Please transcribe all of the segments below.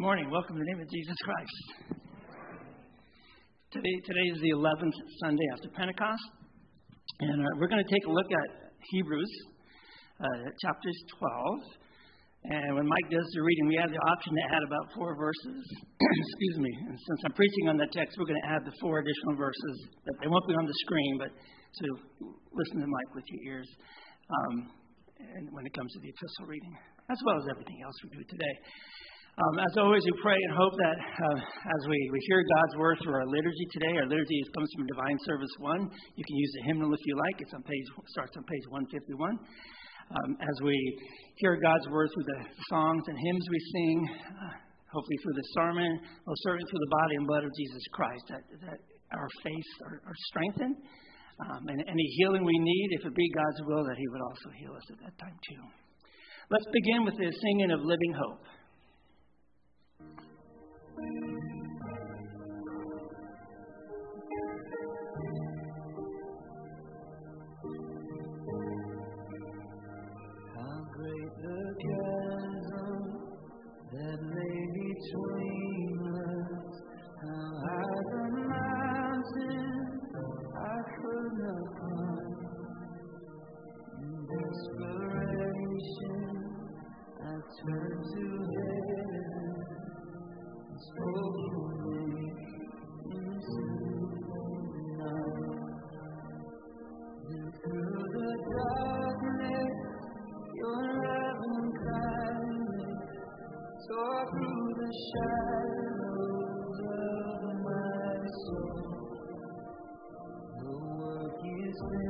morning. Welcome in the name of Jesus Christ. Today, today is the 11th Sunday after Pentecost, and uh, we're going to take a look at Hebrews uh, chapters 12. And when Mike does the reading, we have the option to add about four verses. Excuse me. And since I'm preaching on that text, we're going to add the four additional verses. That they won't be on the screen, but to listen to Mike with your ears. Um, and when it comes to the epistle reading, as well as everything else we do today. Um, as always, we pray and hope that uh, as we, we hear God's word through our liturgy today, our liturgy comes from Divine Service 1. You can use the hymnal if you like. It's on page, starts on page 151. Um, as we hear God's word through the songs and hymns we sing, uh, hopefully through the sermon, most certainly through the body and blood of Jesus Christ, that, that our faith are, are strengthened. Um, and any healing we need, if it be God's will, that He would also heal us at that time too. Let's begin with the singing of Living Hope. Thank you.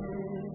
you.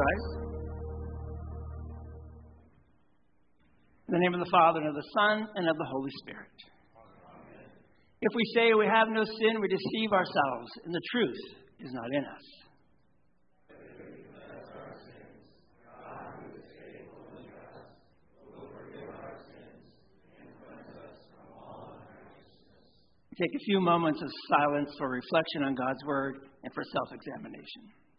Rise. In the name of the Father, and of the Son, and of the Holy Spirit. If we say we have no sin, we deceive ourselves, and the truth is not in us. Take a few moments of silence for reflection on God's Word and for self examination.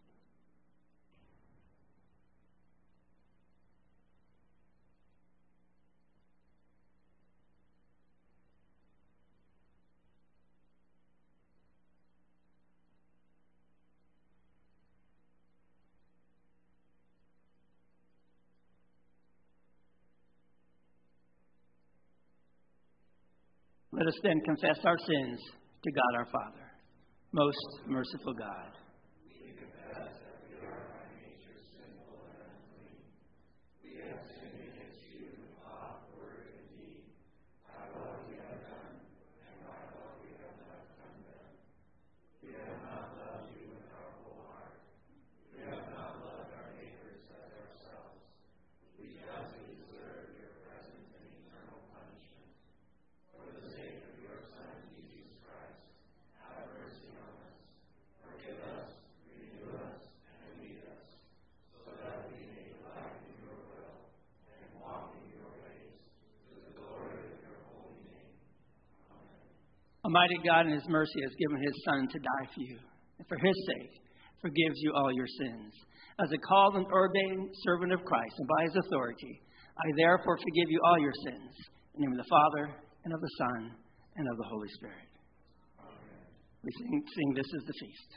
Let us then confess our sins to God our Father. Most merciful God. Almighty God, in His mercy, has given His Son to die for you, and for His sake, forgives you all your sins. As a called and ordained servant of Christ, and by His authority, I therefore forgive you all your sins. In the name of the Father, and of the Son, and of the Holy Spirit. We sing, sing This is the Feast.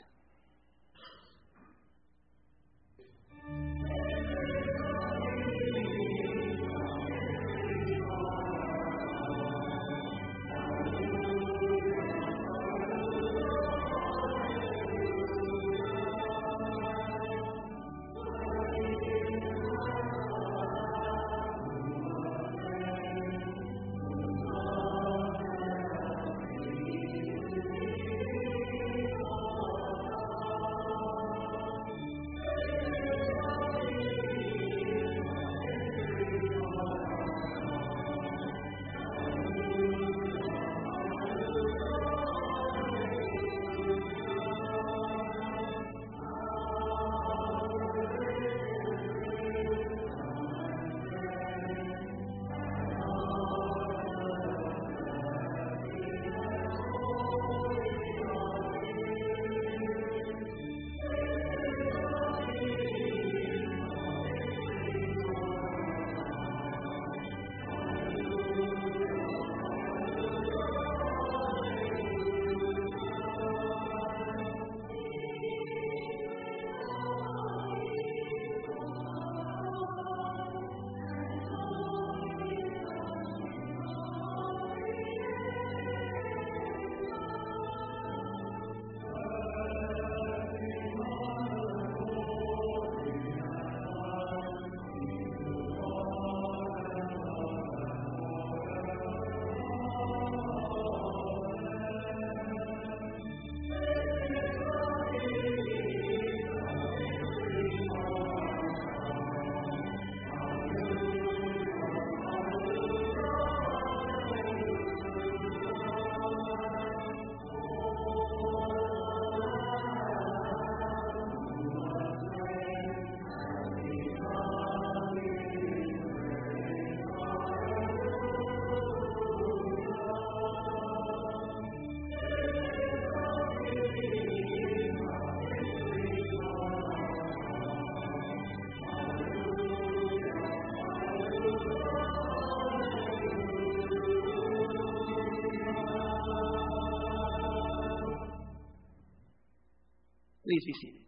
Please be seated.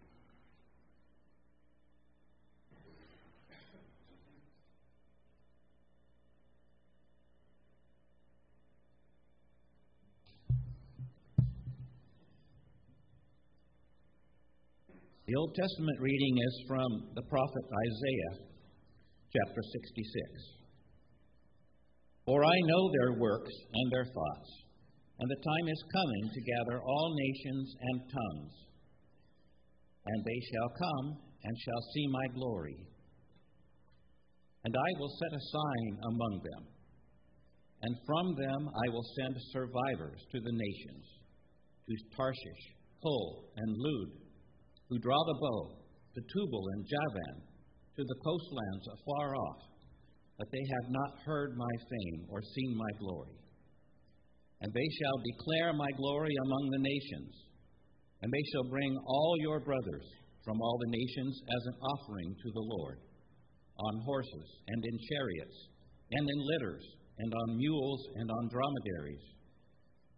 The Old Testament reading is from the prophet Isaiah, chapter 66. For I know their works and their thoughts, and the time is coming to gather all nations and tongues and they shall come and shall see my glory. And I will set a sign among them, and from them I will send survivors to the nations, to Tarshish, Pul, and Lud, who draw the bow, to Tubal and Javan, to the coastlands afar off, but they have not heard my fame or seen my glory. And they shall declare my glory among the nations, and they shall bring all your brothers from all the nations as an offering to the Lord, on horses and in chariots, and in litters, and on mules and on dromedaries,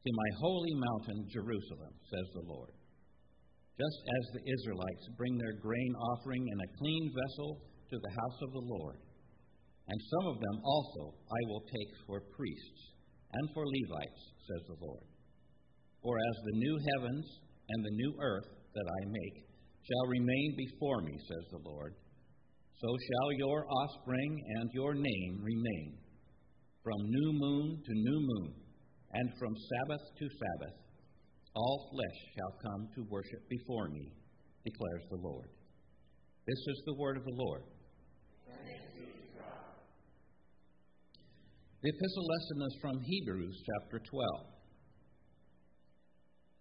to my holy mountain Jerusalem, says the Lord. Just as the Israelites bring their grain offering in a clean vessel to the house of the Lord, and some of them also I will take for priests and for Levites, says the Lord. For as the new heavens and the new earth that I make shall remain before me, says the Lord, so shall your offspring and your name remain. From new moon to new moon, and from Sabbath to Sabbath, all flesh shall come to worship before me, declares the Lord. This is the word of the Lord. The epistle lesson is from Hebrews chapter 12.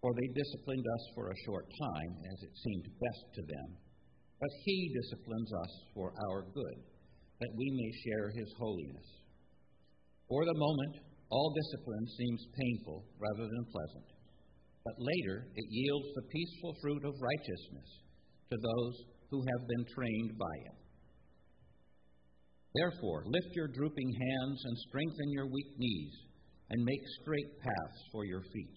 For they disciplined us for a short time, as it seemed best to them. But He disciplines us for our good, that we may share His holiness. For the moment, all discipline seems painful rather than pleasant, but later it yields the peaceful fruit of righteousness to those who have been trained by it. Therefore, lift your drooping hands and strengthen your weak knees, and make straight paths for your feet,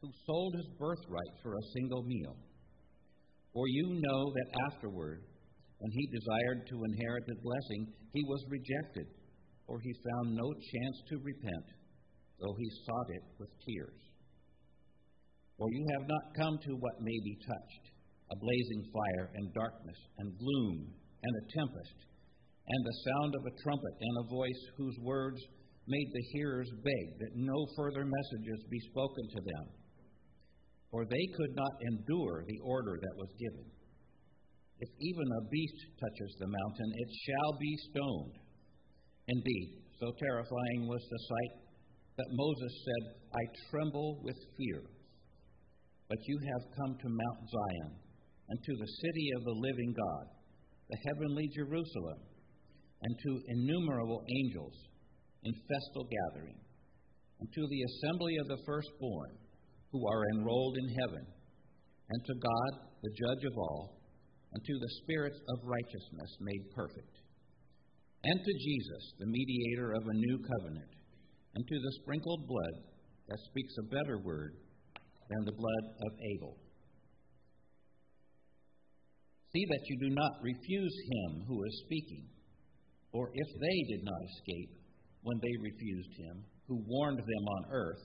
who sold his birthright for a single meal. For you know that afterward, when he desired to inherit the blessing, he was rejected, for he found no chance to repent, though he sought it with tears. For you have not come to what may be touched a blazing fire and darkness and gloom and a tempest and the sound of a trumpet and a voice whose words made the hearers beg that no further messages be spoken to them. For they could not endure the order that was given. If even a beast touches the mountain, it shall be stoned. Indeed, so terrifying was the sight that Moses said, I tremble with fear. But you have come to Mount Zion, and to the city of the living God, the heavenly Jerusalem and to innumerable angels in festal gathering, and to the assembly of the firstborn who are enrolled in heaven, and to God, the judge of all, and to the spirits of righteousness made perfect, and to Jesus, the mediator of a new covenant, and to the sprinkled blood that speaks a better word than the blood of Abel. See that you do not refuse him who is speaking. Or if they did not escape when they refused him, who warned them on earth,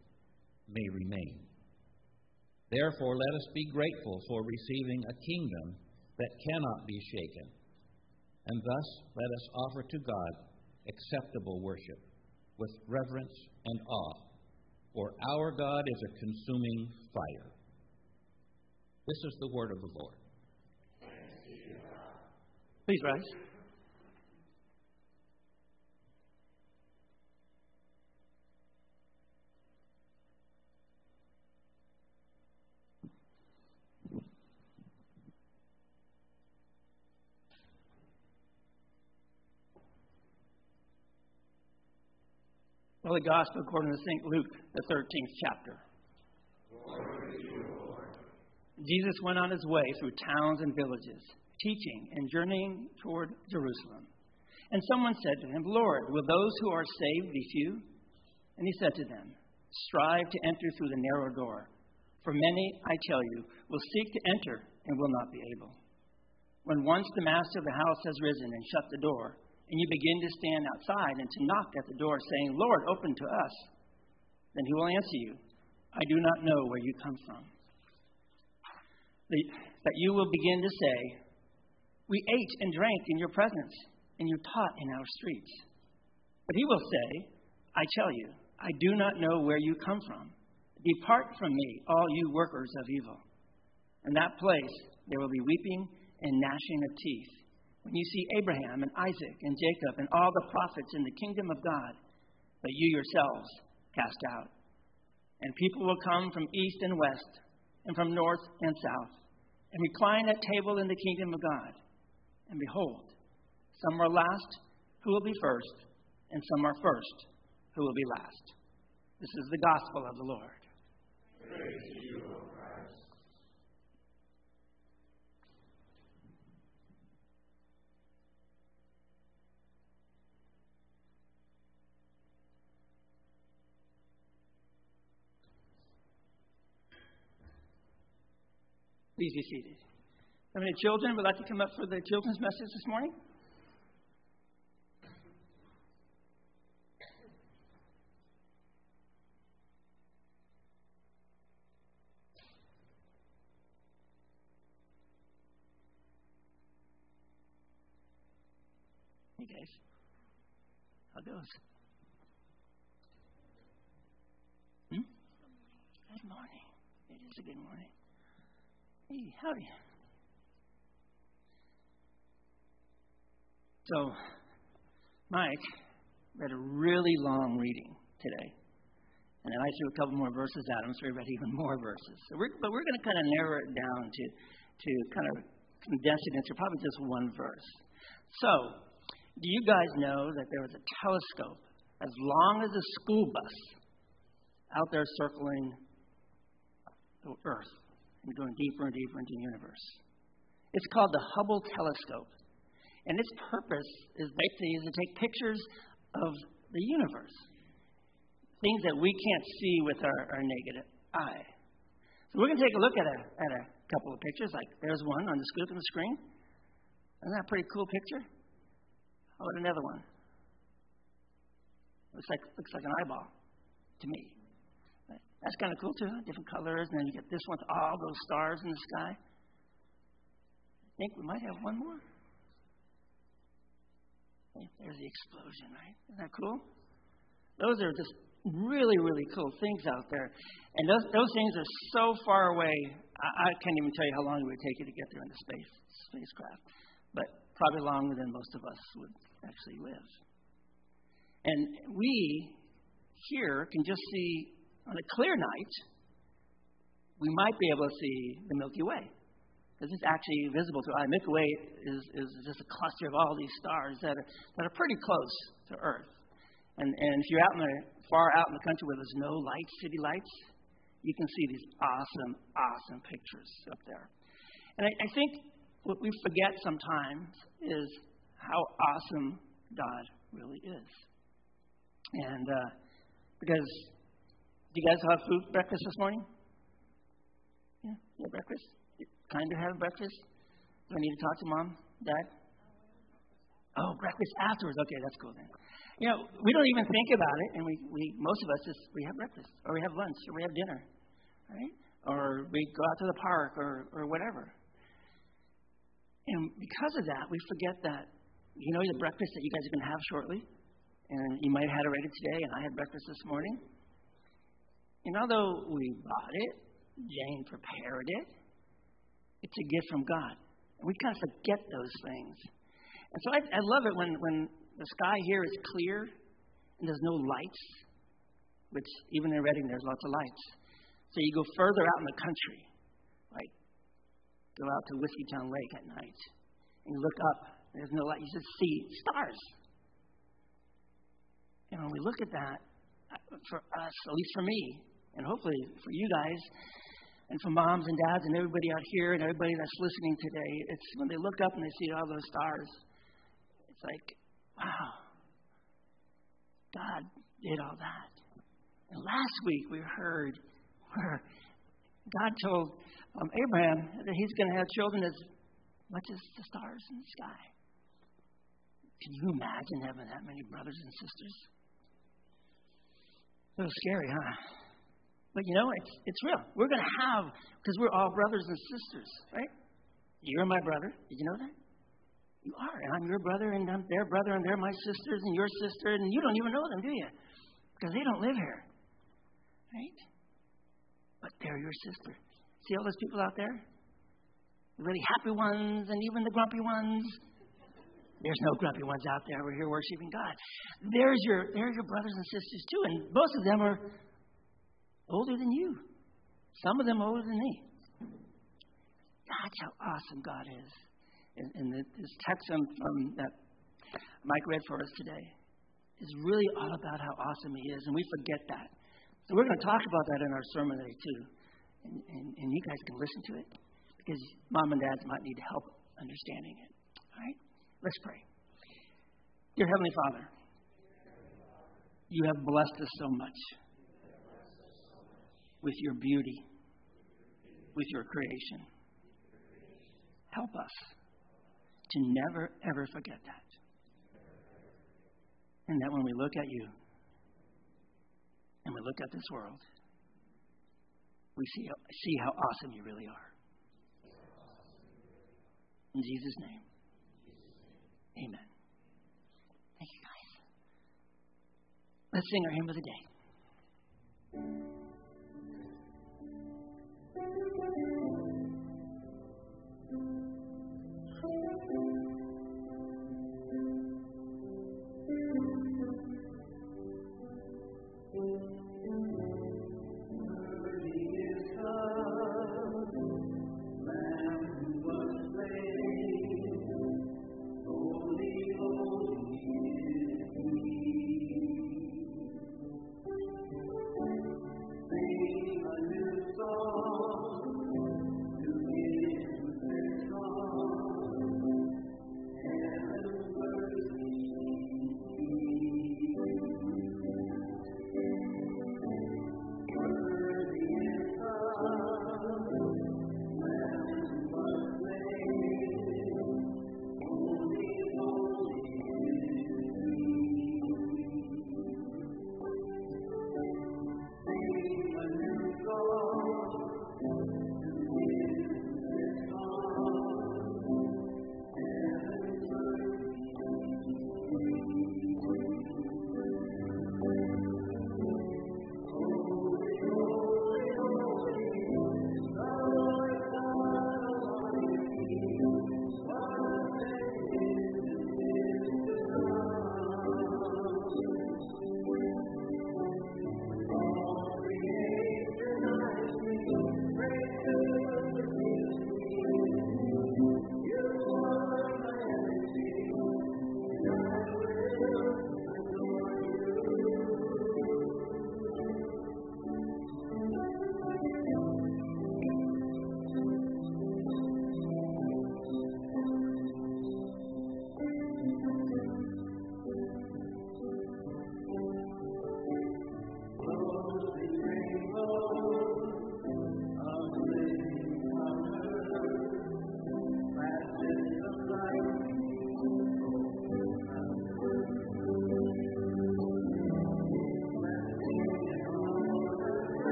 may remain. Therefore, let us be grateful for receiving a kingdom that cannot be shaken, and thus let us offer to God acceptable worship with reverence and awe, for our God is a consuming fire. This is the word of the Lord. Please rise. Well, the Gospel according to St. Luke, the 13th chapter. Jesus went on his way through towns and villages, teaching and journeying toward Jerusalem. And someone said to him, Lord, will those who are saved be few? And he said to them, Strive to enter through the narrow door. For many, I tell you, will seek to enter and will not be able. When once the master of the house has risen and shut the door, and you begin to stand outside and to knock at the door, saying, Lord, open to us, then he will answer you, I do not know where you come from. That you will begin to say, We ate and drank in your presence, and you taught in our streets. But he will say, I tell you, I do not know where you come from. Depart from me, all you workers of evil. In that place there will be weeping and gnashing of teeth when you see Abraham and Isaac and Jacob and all the prophets in the kingdom of God, but you yourselves cast out. And people will come from east and west, and from north and south, and recline at table in the kingdom of God. And behold, some are last who will be first, and some are first who will be last. This is the gospel of the Lord. Praise Please be seated. How many children would like to come up for the children's message this morning? Hey guys, how goes? Hmm? Good morning. It is a good morning. Hey, howdy. So, Mike read a really long reading today. And then I threw a couple more verses at him, so he read even more verses. So we're, but we're going to kind of narrow it down to, to kind of condense it into probably just one verse. So, do you guys know that there was a telescope as long as a school bus out there circling the Earth? And going deeper and deeper into the universe. It's called the Hubble telescope. And its purpose is basically is to take pictures of the universe, things that we can't see with our, our naked eye. So we're going to take a look at a, at a couple of pictures. Like there's one on the scoop on the screen. Isn't that a pretty cool picture? How about another one? Looks like looks like an eyeball to me. That's kind of cool too. Different colors, and then you get this one all those stars in the sky. I think we might have one more. There's the explosion, right? Isn't that cool? Those are just really, really cool things out there. And those, those things are so far away, I, I can't even tell you how long it would take you to get there in the space spacecraft. But probably longer than most of us would actually live. And we here can just see on a clear night, we might be able to see the Milky Way. Because it's actually visible to our eye. Milky Way is, is just a cluster of all these stars that are, that are pretty close to Earth. And, and if you're out in the, far out in the country where there's no lights, city lights, you can see these awesome, awesome pictures up there. And I, I think what we forget sometimes is how awesome God really is. And uh, because, do you guys have food breakfast this morning? Yeah, you have breakfast? You kind of have breakfast? Do I need to talk to mom, dad? Oh, breakfast afterwards. Okay, that's cool then. You know, we don't even think about it, and we, we most of us just we have breakfast, or we have lunch, or we have dinner, right? Or we go out to the park, or or whatever. And because of that, we forget that you know the breakfast that you guys are going to have shortly, and you might have had it ready today, and I had breakfast this morning. And although we bought it, Jane prepared it, it's a gift from God. We kind of forget those things. And so I, I love it when, when the sky here is clear and there's no lights, which even in Redding, there's lots of lights. So you go further out in the country, like go out to Whiskeytown Lake at night, and you look up there's no light. You just see stars. And when we look at that, uh, for us, at least for me, and hopefully for you guys, and for moms and dads and everybody out here and everybody that's listening today, it's when they look up and they see all those stars, it's like, wow, God did all that. And last week we heard where God told um, Abraham that he's going to have children as much as the stars in the sky. Can you imagine having that many brothers and sisters? A little scary, huh? But you know, it's, it's real. We're going to have, because we're all brothers and sisters, right? You're my brother. Did you know that? You are. And I'm your brother, and I'm their brother, and they're my sisters, and your sister, and you don't even know them, do you? Because they don't live here. Right? But they're your sister. See all those people out there? The really happy ones, and even the grumpy ones, there's no grumpy ones out there. We're here worshiping God. There's your, there's your brothers and sisters too, and most of them are older than you. Some of them older than me. That's how awesome God is. And, and this text from that Mike read for us today is really all about how awesome He is, and we forget that. So we're going to talk about that in our sermon today too, and, and, and you guys can listen to it because mom and dads might need help understanding it. All right. Let's pray. Dear Heavenly Father, you have blessed us so much with your beauty, with your creation. Help us to never, ever forget that. And that when we look at you and we look at this world, we see, see how awesome you really are. In Jesus' name. Amen. Thank you, guys. Let's sing our hymn of the day.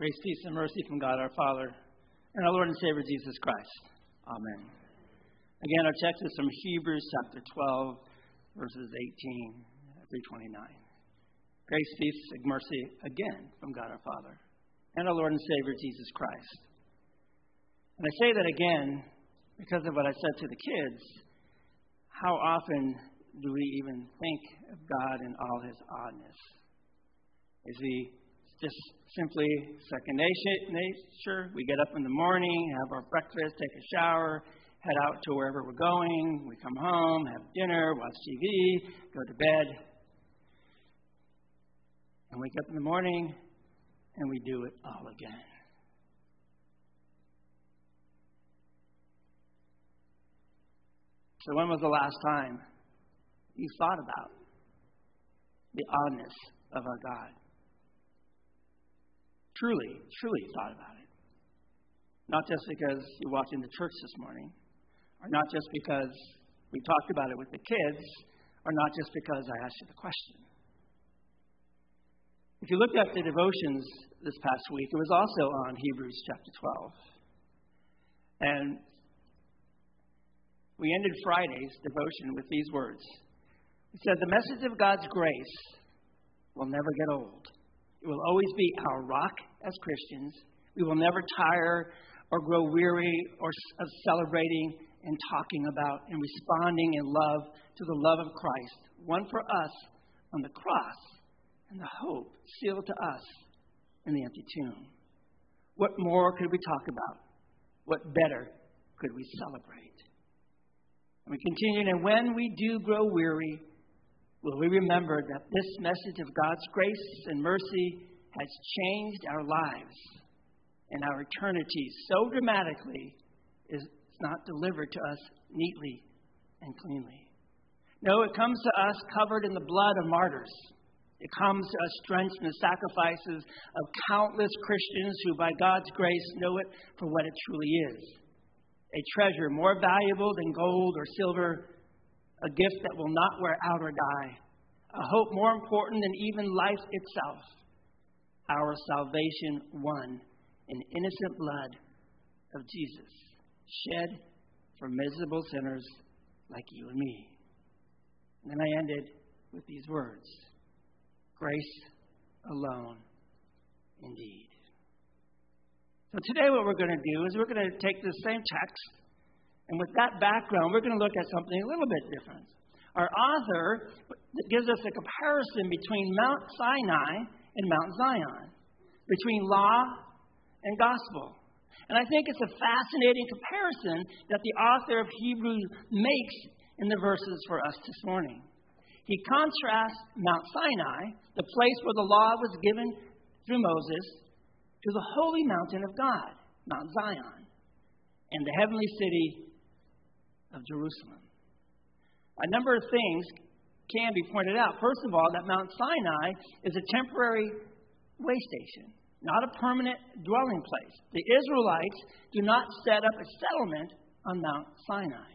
Grace, peace, and mercy from God our Father and our Lord and Savior Jesus Christ. Amen. Again, our text is from Hebrews chapter 12, verses 18 through 29. Grace, peace, and mercy again from God our Father and our Lord and Savior Jesus Christ. And I say that again because of what I said to the kids. How often do we even think of God in all his oddness? Is he just simply second nature. We get up in the morning, have our breakfast, take a shower, head out to wherever we're going. We come home, have dinner, watch TV, go to bed. And wake up in the morning and we do it all again. So, when was the last time you thought about the oddness of our God? Truly, truly thought about it. Not just because you walked into church this morning, or not just because we talked about it with the kids, or not just because I asked you the question. If you looked at the devotions this past week, it was also on Hebrews chapter 12. And we ended Friday's devotion with these words. It said, The message of God's grace will never get old. It will always be our rock as Christians. We will never tire or grow weary or of celebrating and talking about and responding in love to the love of Christ, won for us on the cross, and the hope sealed to us in the empty tomb. What more could we talk about? What better could we celebrate? And we continue, and when we do grow weary, will we remember that this message of God's grace and mercy has changed our lives and our eternity so dramatically is not delivered to us neatly and cleanly. No, it comes to us covered in the blood of martyrs. It comes to us drenched in the sacrifices of countless Christians who, by God's grace, know it for what it truly is a treasure more valuable than gold or silver, a gift that will not wear out or die, a hope more important than even life itself our salvation won in innocent blood of Jesus, shed for miserable sinners like you and me. And then I ended with these words Grace alone, indeed. So today, what we're going to do is we're going to take the same text, and with that background, we're going to look at something a little bit different. Our author gives us a comparison between Mount Sinai and Mount Zion, between law and gospel. And I think it's a fascinating comparison that the author of Hebrews makes in the verses for us this morning. He contrasts Mount Sinai, the place where the law was given through Moses, to the holy mountain of God, Mount Zion, and the heavenly city of Jerusalem. A number of things can be pointed out. First of all, that Mount Sinai is a temporary way station, not a permanent dwelling place. The Israelites do not set up a settlement on Mount Sinai.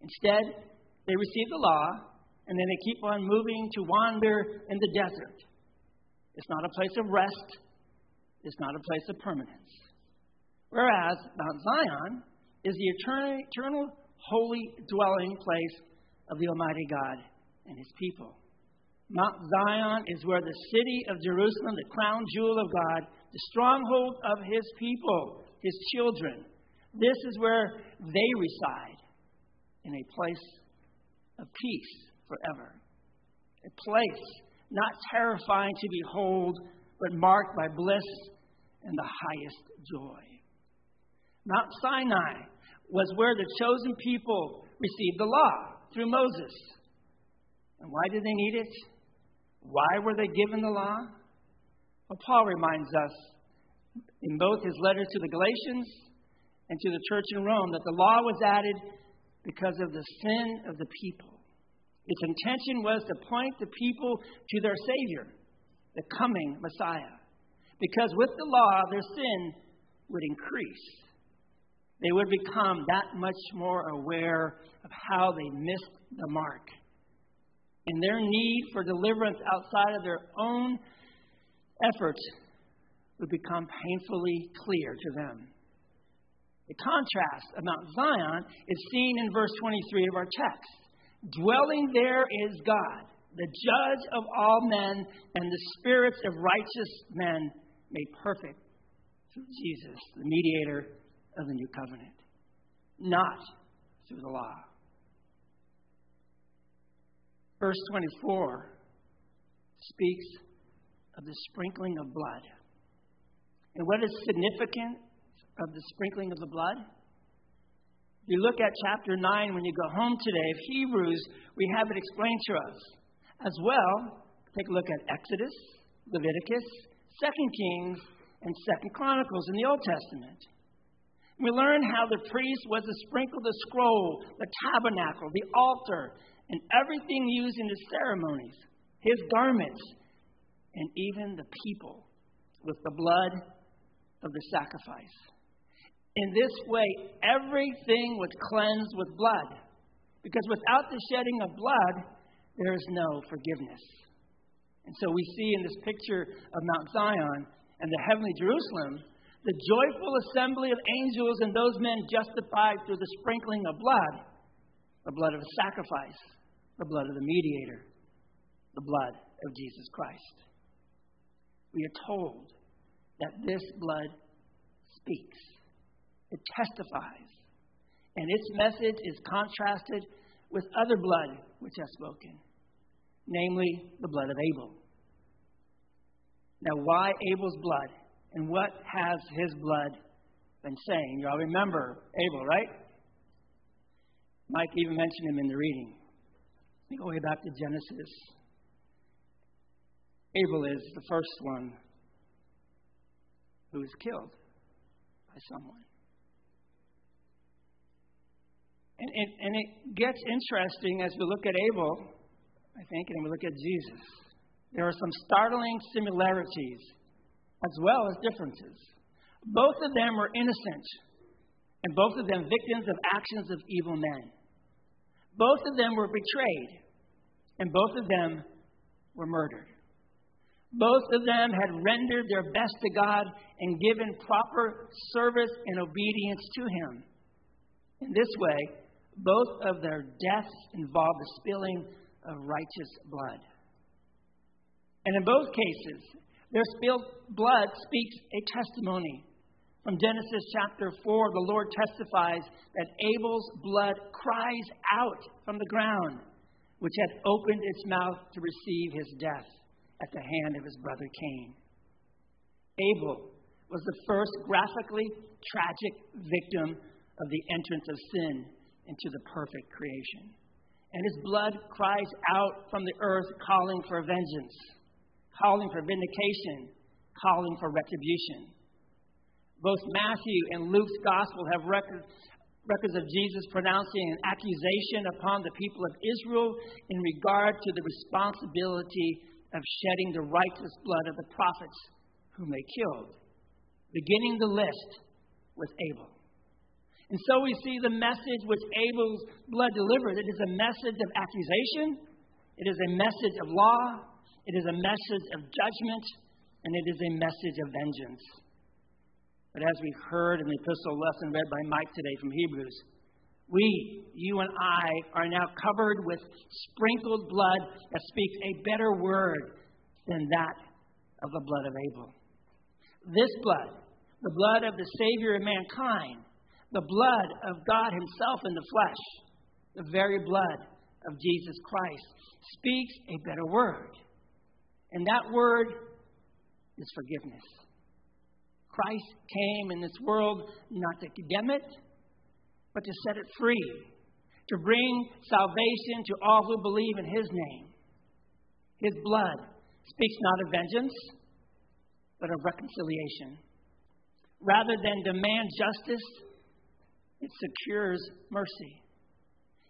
Instead, they receive the law and then they keep on moving to wander in the desert. It's not a place of rest, it's not a place of permanence. Whereas Mount Zion is the eternal, eternal holy dwelling place of the Almighty God and his people. Mount Zion is where the city of Jerusalem, the crown jewel of God, the stronghold of his people, his children, this is where they reside in a place of peace forever. A place not terrifying to behold, but marked by bliss and the highest joy. Mount Sinai was where the chosen people received the law through Moses. And why did they need it? Why were they given the law? Well, Paul reminds us in both his letters to the Galatians and to the church in Rome that the law was added because of the sin of the people. Its intention was to point the people to their Savior, the coming Messiah. Because with the law, their sin would increase. They would become that much more aware of how they missed the mark and their need for deliverance outside of their own efforts would become painfully clear to them. The contrast of Mount Zion is seen in verse 23 of our text. Dwelling there is God, the judge of all men, and the spirits of righteous men made perfect through Jesus, the mediator of the new covenant, not through the law. Verse 24 speaks of the sprinkling of blood. And what is significant of the sprinkling of the blood? If You look at chapter 9 when you go home today of Hebrews, we have it explained to us. As well, take a look at Exodus, Leviticus, 2 Kings, and 2 Chronicles in the Old Testament. We learn how the priest was to sprinkle the scroll, the tabernacle, the altar, and everything used in the ceremonies, his garments, and even the people with the blood of the sacrifice. In this way, everything was cleansed with blood, because without the shedding of blood, there is no forgiveness. And so we see in this picture of Mount Zion and the heavenly Jerusalem the joyful assembly of angels and those men justified through the sprinkling of blood, the blood of a sacrifice, the blood of the mediator, the blood of Jesus Christ. We are told that this blood speaks, it testifies, and its message is contrasted with other blood which has spoken, namely the blood of Abel. Now, why Abel's blood? And what has his blood been saying? You all remember Abel, right? Mike even mentioned him in the reading. We go way back to Genesis. Abel is the first one who is killed by someone. And, and, and it gets interesting as we look at Abel, I think, and we look at Jesus. There are some startling similarities as well as differences. Both of them were innocent, and both of them victims of actions of evil men. Both of them were betrayed, and both of them were murdered. Both of them had rendered their best to God and given proper service and obedience to Him. In this way, both of their deaths involved the spilling of righteous blood. And in both cases, their spilled blood speaks a testimony. From Genesis chapter 4, the Lord testifies that Abel's blood cries out from the ground, which had opened its mouth to receive his death at the hand of his brother Cain. Abel was the first graphically tragic victim of the entrance of sin into the perfect creation. And his blood cries out from the earth, calling for vengeance, calling for vindication, calling for retribution. Both Matthew and Luke's gospel have records, records of Jesus pronouncing an accusation upon the people of Israel in regard to the responsibility of shedding the righteous blood of the prophets whom they killed, beginning the list with Abel. And so we see the message which Abel's blood delivered. It is a message of accusation, it is a message of law, it is a message of judgment, and it is a message of vengeance. But as we heard in the epistle lesson read by Mike today from Hebrews, we, you and I, are now covered with sprinkled blood that speaks a better word than that of the blood of Abel. This blood, the blood of the Savior of mankind, the blood of God Himself in the flesh, the very blood of Jesus Christ, speaks a better word. And that word is forgiveness. Christ came in this world not to condemn it, but to set it free, to bring salvation to all who believe in His name. His blood speaks not of vengeance, but of reconciliation. Rather than demand justice, it secures mercy.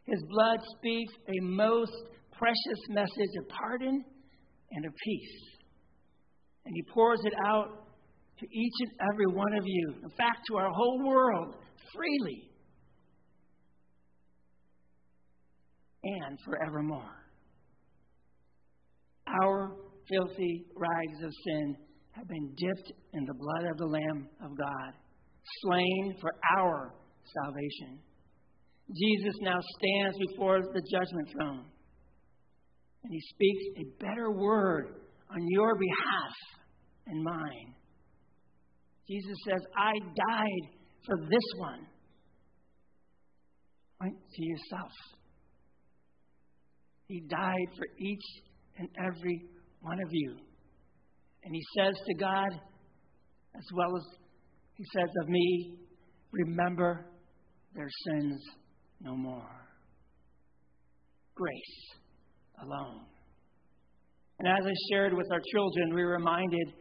His blood speaks a most precious message of pardon and of peace. And He pours it out to each and every one of you, in fact, to our whole world, freely and forevermore. Our filthy rags of sin have been dipped in the blood of the Lamb of God, slain for our salvation. Jesus now stands before the judgment throne, and he speaks a better word on your behalf and mine. Jesus says, I died for this one. Point to yourself. He died for each and every one of you. And he says to God, as well as he says of me, remember their sins no more. Grace alone. And as I shared with our children, we were reminded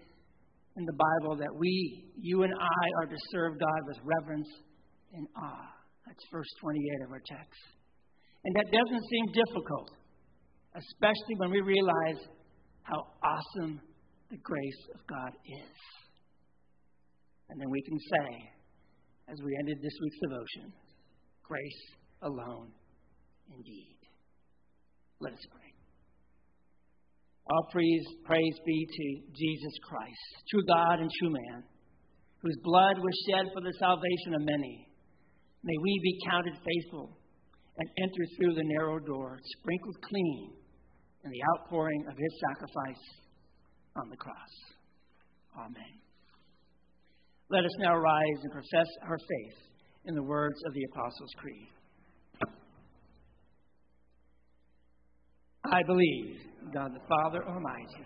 in the Bible that we, you and I, are to serve God with reverence and awe. That's verse 28 of our text. And that doesn't seem difficult, especially when we realize how awesome the grace of God is. And then we can say, as we ended this week's devotion, grace alone indeed. Let us pray. All praise, praise be to Jesus Christ, true God and true man, whose blood was shed for the salvation of many. May we be counted faithful and enter through the narrow door, sprinkled clean in the outpouring of his sacrifice on the cross. Amen. Let us now rise and profess our faith in the words of the Apostles' Creed. I believe God the Father Almighty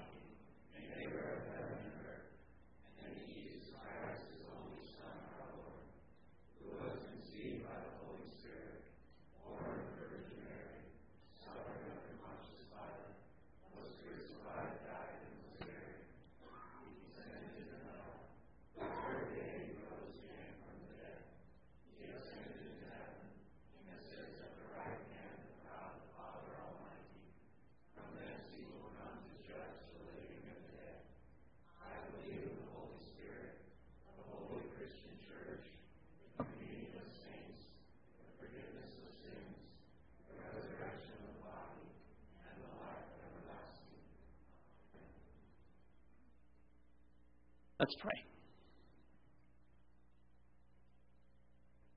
Let's pray.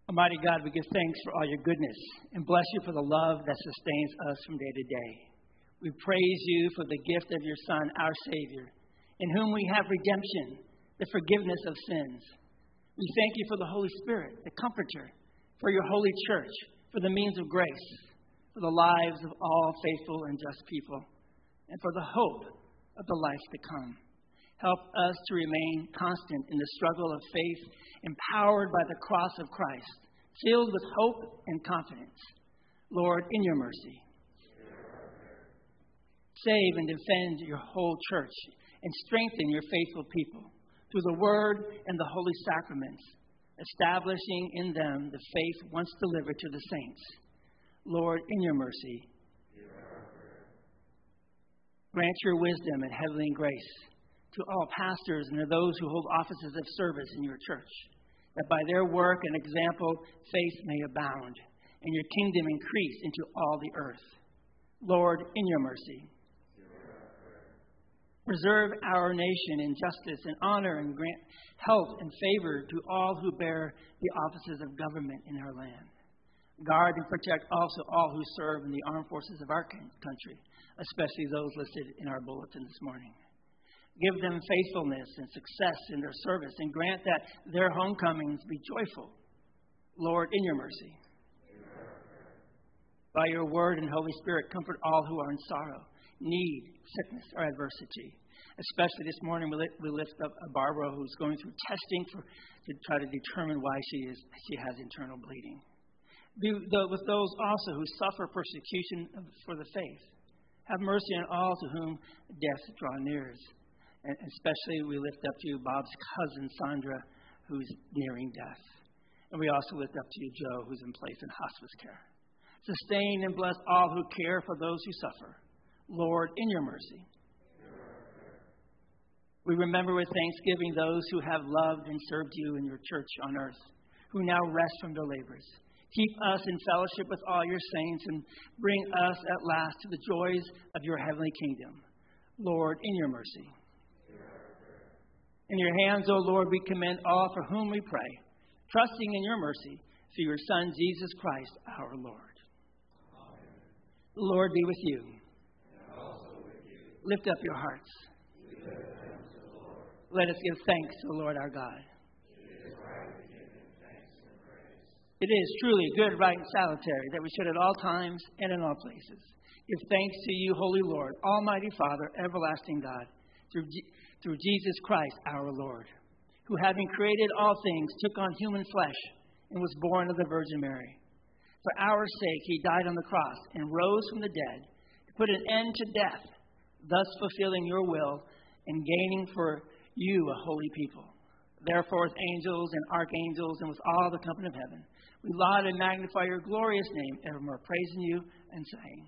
Almighty God, we give thanks for all your goodness and bless you for the love that sustains us from day to day. We praise you for the gift of your Son, our Savior, in whom we have redemption, the forgiveness of sins. We thank you for the Holy Spirit, the Comforter, for your holy church, for the means of grace, for the lives of all faithful and just people, and for the hope of the life to come. Help us to remain constant in the struggle of faith, empowered by the cross of Christ, filled with hope and confidence. Lord, in your mercy, save and defend your whole church and strengthen your faithful people through the word and the holy sacraments, establishing in them the faith once delivered to the saints. Lord, in your mercy, grant your wisdom and heavenly grace to all pastors and to those who hold offices of service in your church, that by their work and example, faith may abound and your kingdom increase into all the earth. Lord, in your mercy, preserve our nation in justice and honor and grant health and favor to all who bear the offices of government in our land. Guard and protect also all who serve in the armed forces of our country, especially those listed in our bulletin this morning. Give them faithfulness and success in their service, and grant that their homecomings be joyful. Lord, in your mercy. By your word and Holy Spirit, comfort all who are in sorrow, need, sickness, or adversity. Especially this morning, we lift up Barbara, who's going through testing for, to try to determine why she, is, she has internal bleeding. Be with those also who suffer persecution for the faith. Have mercy on all to whom death draw near. And especially, we lift up to you Bob's cousin, Sandra, who's nearing death. And we also lift up to you Joe, who's in place in hospice care. Sustain and bless all who care for those who suffer. Lord, in your mercy. We remember with thanksgiving those who have loved and served you in your church on earth, who now rest from their labors. Keep us in fellowship with all your saints and bring us at last to the joys of your heavenly kingdom. Lord, in your mercy. In your hands, O Lord, we commend all for whom we pray, trusting in your mercy through your Son, Jesus Christ, our Lord. Amen. The Lord be with you. With you. Lift up your hearts. Let us give thanks to the Lord our God. It is truly good, right, and salutary that we should at all times and in all places give thanks to you, Holy Lord, Almighty Father, everlasting God, through, G- through Jesus Christ our Lord, who having created all things took on human flesh and was born of the Virgin Mary. For our sake he died on the cross and rose from the dead to put an end to death, thus fulfilling your will and gaining for you a holy people. Therefore, with angels and archangels and with all the company of heaven, we laud and magnify your glorious name, evermore praising you and saying,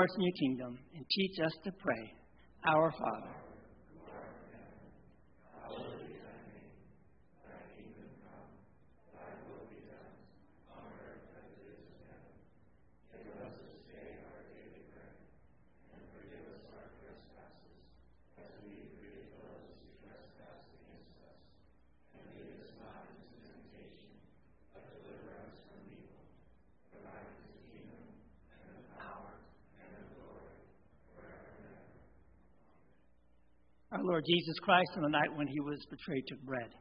Lord, in your kingdom and teach us to pray. Our Father our Lord Jesus Christ on the night when he was betrayed took bread.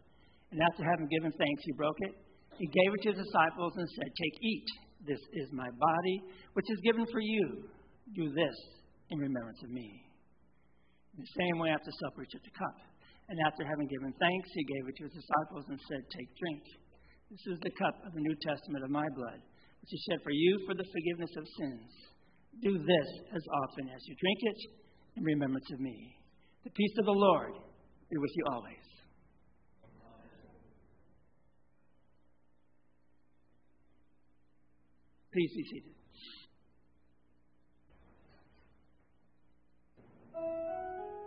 And after having given thanks, he broke it. He gave it to his disciples and said, Take, eat. This is my body, which is given for you. Do this in remembrance of me. In the same way, after supper, he took the cup. And after having given thanks, he gave it to his disciples and said, Take, drink. This is the cup of the New Testament of my blood, which is shed for you for the forgiveness of sins. Do this as often as you drink it in remembrance of me. The peace of the Lord be with you always. Please be seated. Thank you.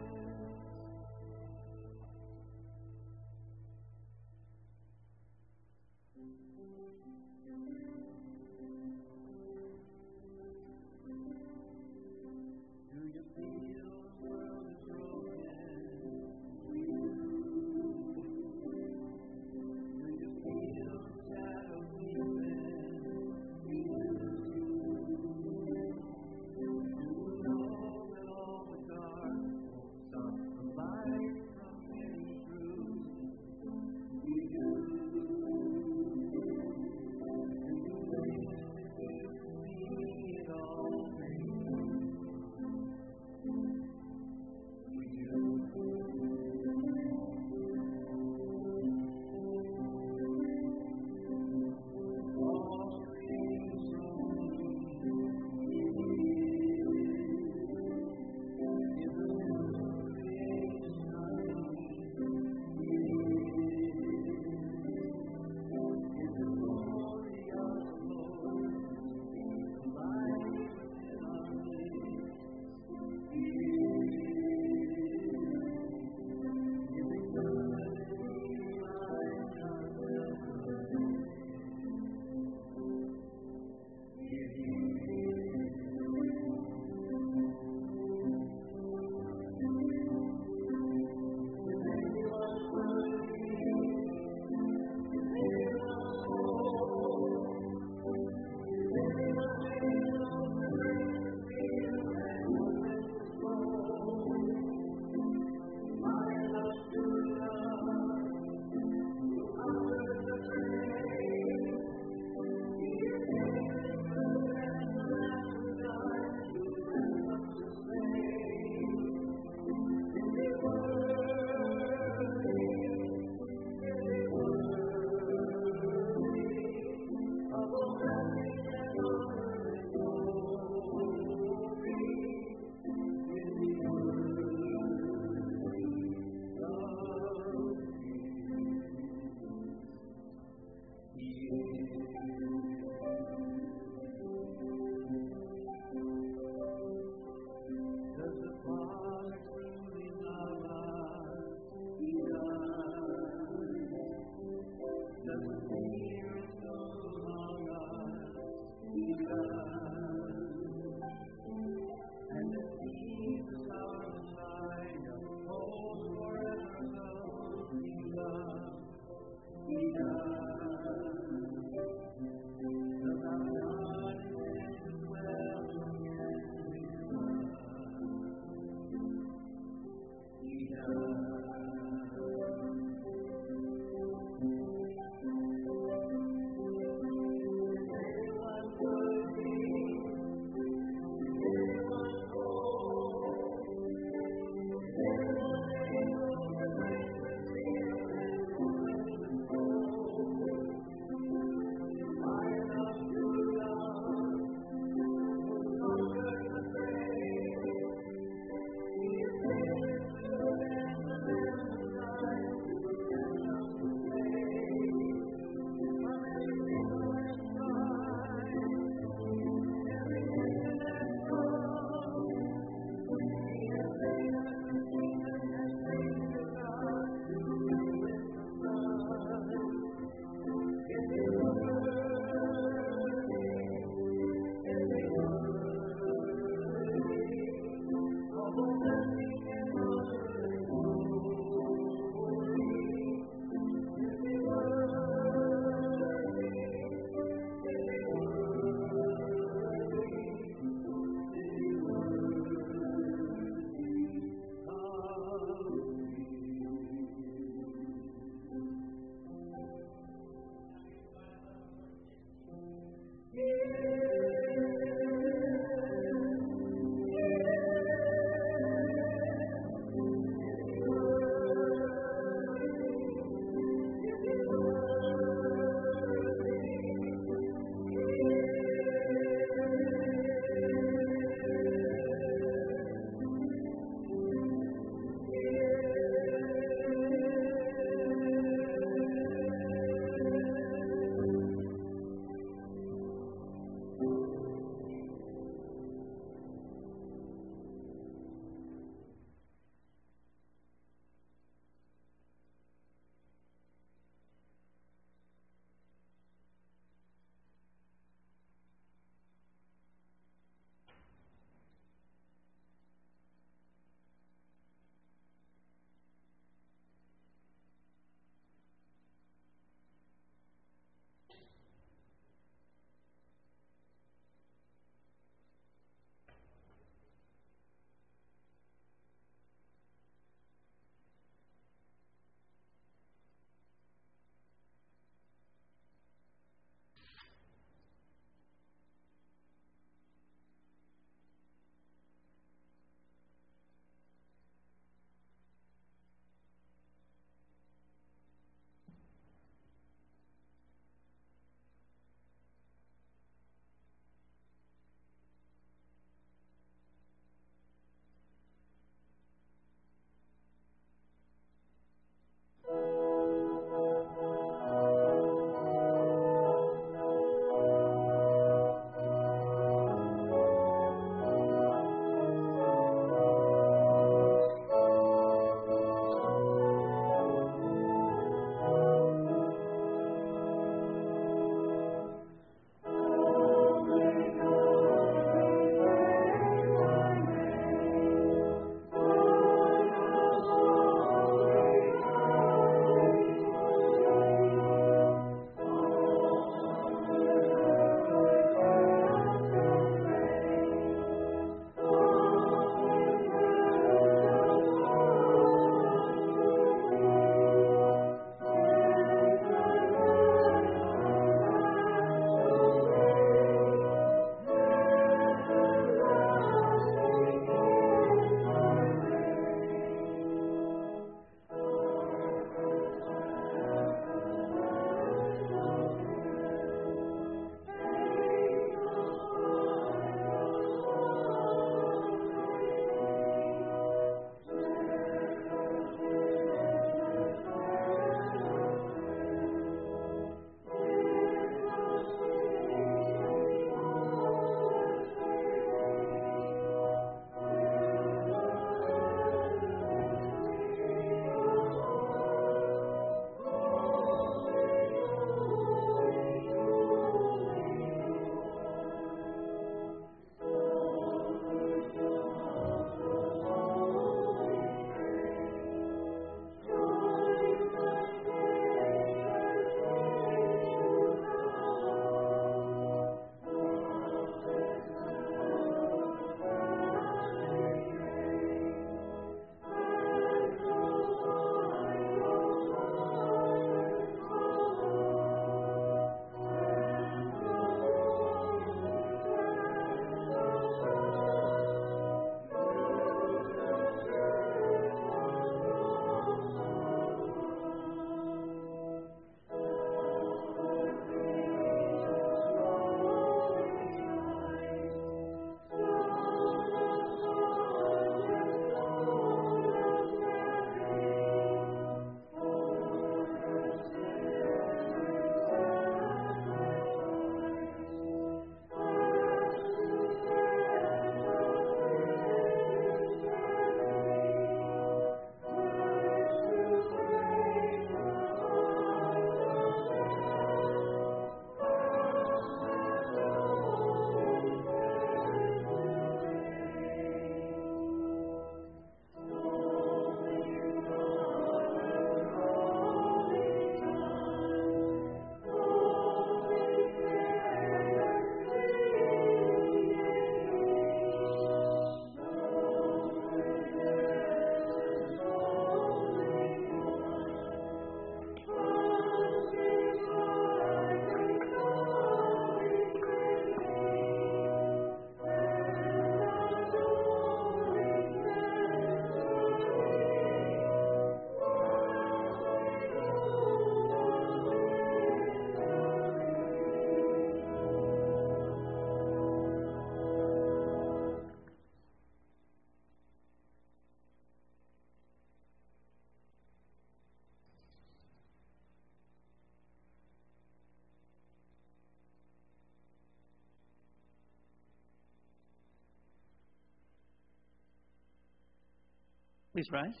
Please rise.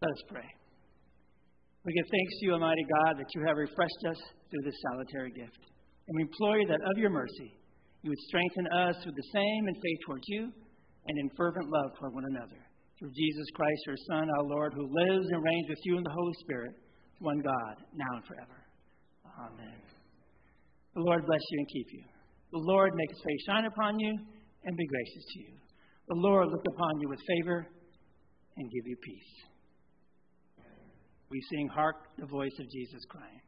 Let us pray. We give thanks to you, Almighty God, that you have refreshed us through this salutary gift. And we implore you that of your mercy, you would strengthen us with the same in faith towards you and in fervent love toward one another. Through Jesus Christ, your Son, our Lord, who lives and reigns with you in the Holy Spirit, one God, now and forever. Amen. The Lord bless you and keep you. The Lord make his face shine upon you and be gracious to you. The Lord look upon you with favor and give you peace. We sing, Hark the voice of Jesus crying.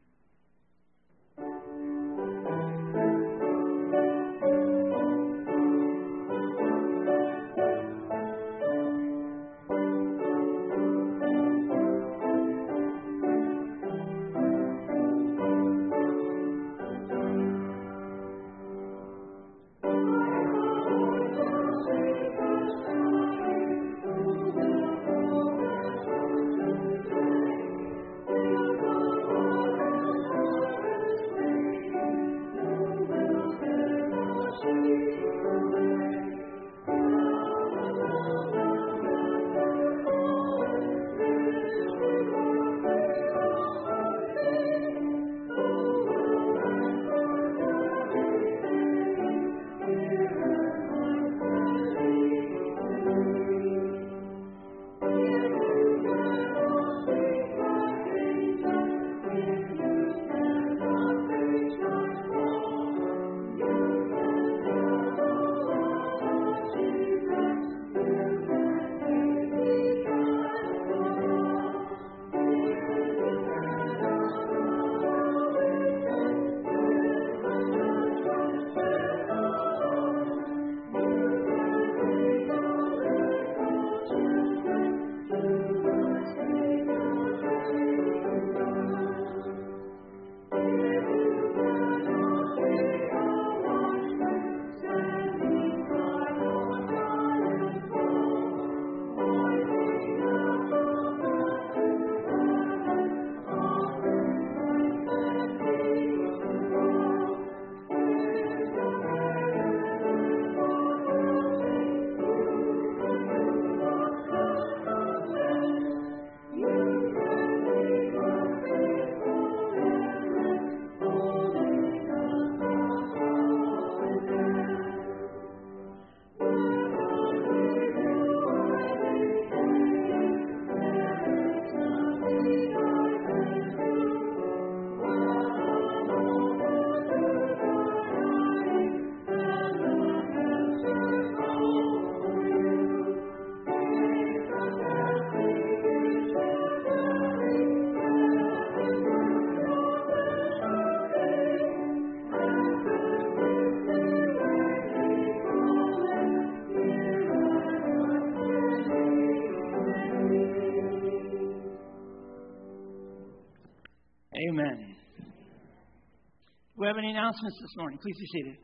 Have any announcements this morning? Please be seated.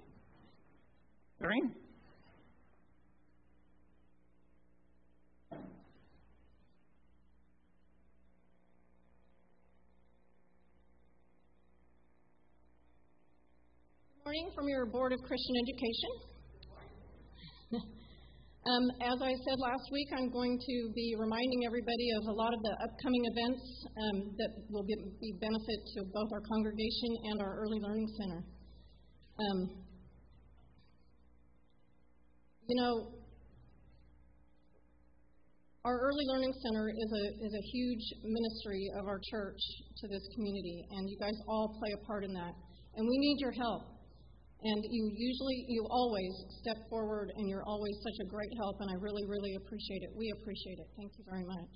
Doreen? morning from your Board of Christian Education. Um, as I said last week, I'm going to be reminding everybody of a lot of the upcoming events um, that will be, be, benefit to both our congregation and our Early Learning Center. Um, you know, our Early Learning Center is a, is a huge ministry of our church to this community, and you guys all play a part in that. And we need your help. And you usually, you always step forward, and you're always such a great help, and I really, really appreciate it. We appreciate it. Thank you very much.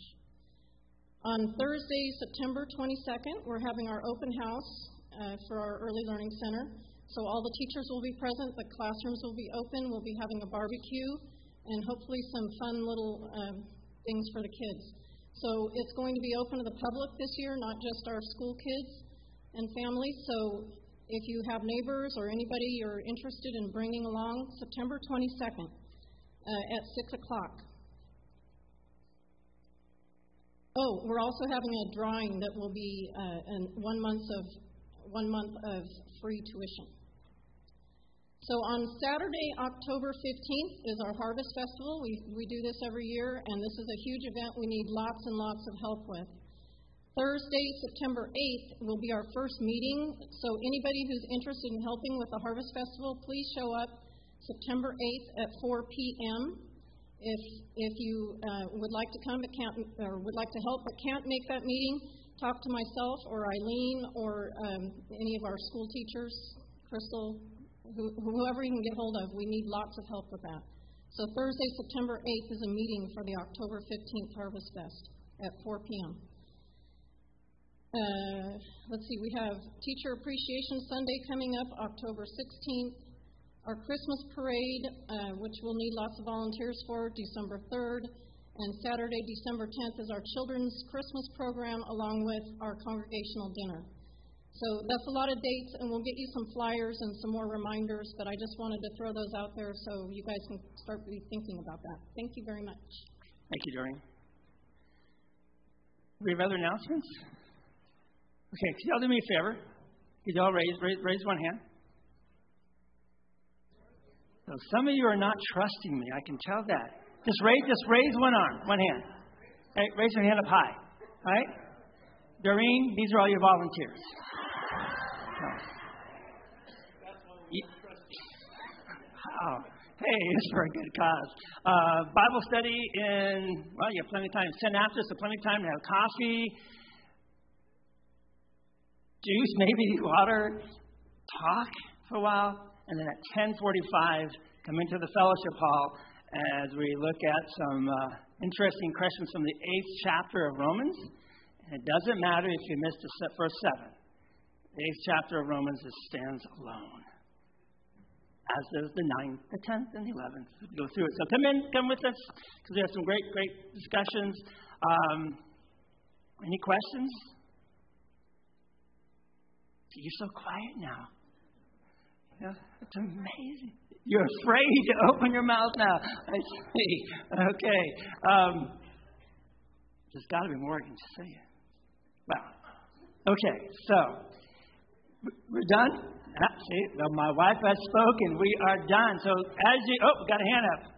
On Thursday, September 22nd, we're having our open house uh, for our Early Learning Center. So all the teachers will be present, the classrooms will be open, we'll be having a barbecue, and hopefully some fun little um, things for the kids. So it's going to be open to the public this year, not just our school kids and families. So if you have neighbors or anybody you're interested in bringing along, September 22nd uh, at 6 o'clock. Oh, we're also having a drawing that will be uh, one month of one month of free tuition. So on Saturday, October 15th, is our Harvest Festival. We, we do this every year, and this is a huge event we need lots and lots of help with. Thursday, September 8th, will be our first meeting. So anybody who's interested in helping with the Harvest Festival, please show up September 8th at 4 p.m. If if you uh, would like to come but can't or would like to help but can't make that meeting, talk to myself or Eileen or um, any of our school teachers, Crystal, who, whoever you can get hold of. We need lots of help with that. So Thursday, September 8th is a meeting for the October 15th Harvest Fest at 4 p.m. Uh, let's see, we have Teacher Appreciation Sunday coming up October 16th. Our Christmas parade, uh, which we'll need lots of volunteers for, December 3rd. And Saturday, December 10th, is our children's Christmas program along with our congregational dinner. So that's a lot of dates, and we'll get you some flyers and some more reminders, but I just wanted to throw those out there so you guys can start thinking about that. Thank you very much. Thank you, Doreen. We have other announcements? Okay, could y'all do me a favor? Could y'all raise, raise, raise one hand? So some of you are not trusting me. I can tell that. Just raise, just raise one arm, one hand. Hey, raise your hand up high. All right? Doreen, these are all your volunteers. Oh, hey, it's for a good cause. Uh, Bible study in, well, you have plenty of time. 10 after, so plenty of time to have coffee, juice, maybe water, talk for a while, and then at 10:45, come into the fellowship hall as we look at some uh, interesting questions from the eighth chapter of Romans. And it doesn't matter if you missed the first seven. The eighth chapter of Romans stands alone, as does the ninth, the tenth, and the eleventh. Go through it. So come in, come with us, because we have some great, great discussions. Um, any questions? You're so quiet now. Yeah, it's amazing. You're afraid to open your mouth now. I see. Okay. Um, there's got to be more I can say. Well, okay. So we're done? Ah, see, well, my wife has spoken. We are done. So as you, oh, got a hand up.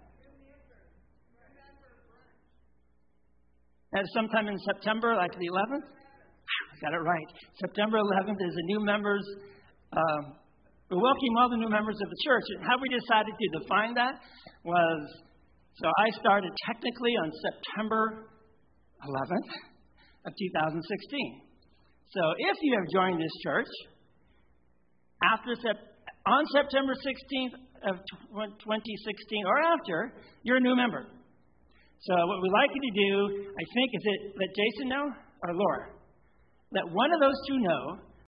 At sometime in September, like the 11th. I got it right. September 11th is the new members. Um, we're welcoming all the new members of the church. And how we decided to define that was so I started technically on September 11th of 2016. So if you have joined this church, after on September 16th of 2016 or after, you're a new member. So what we'd like you to do, I think, is it let Jason know or Laura? Let one of those two know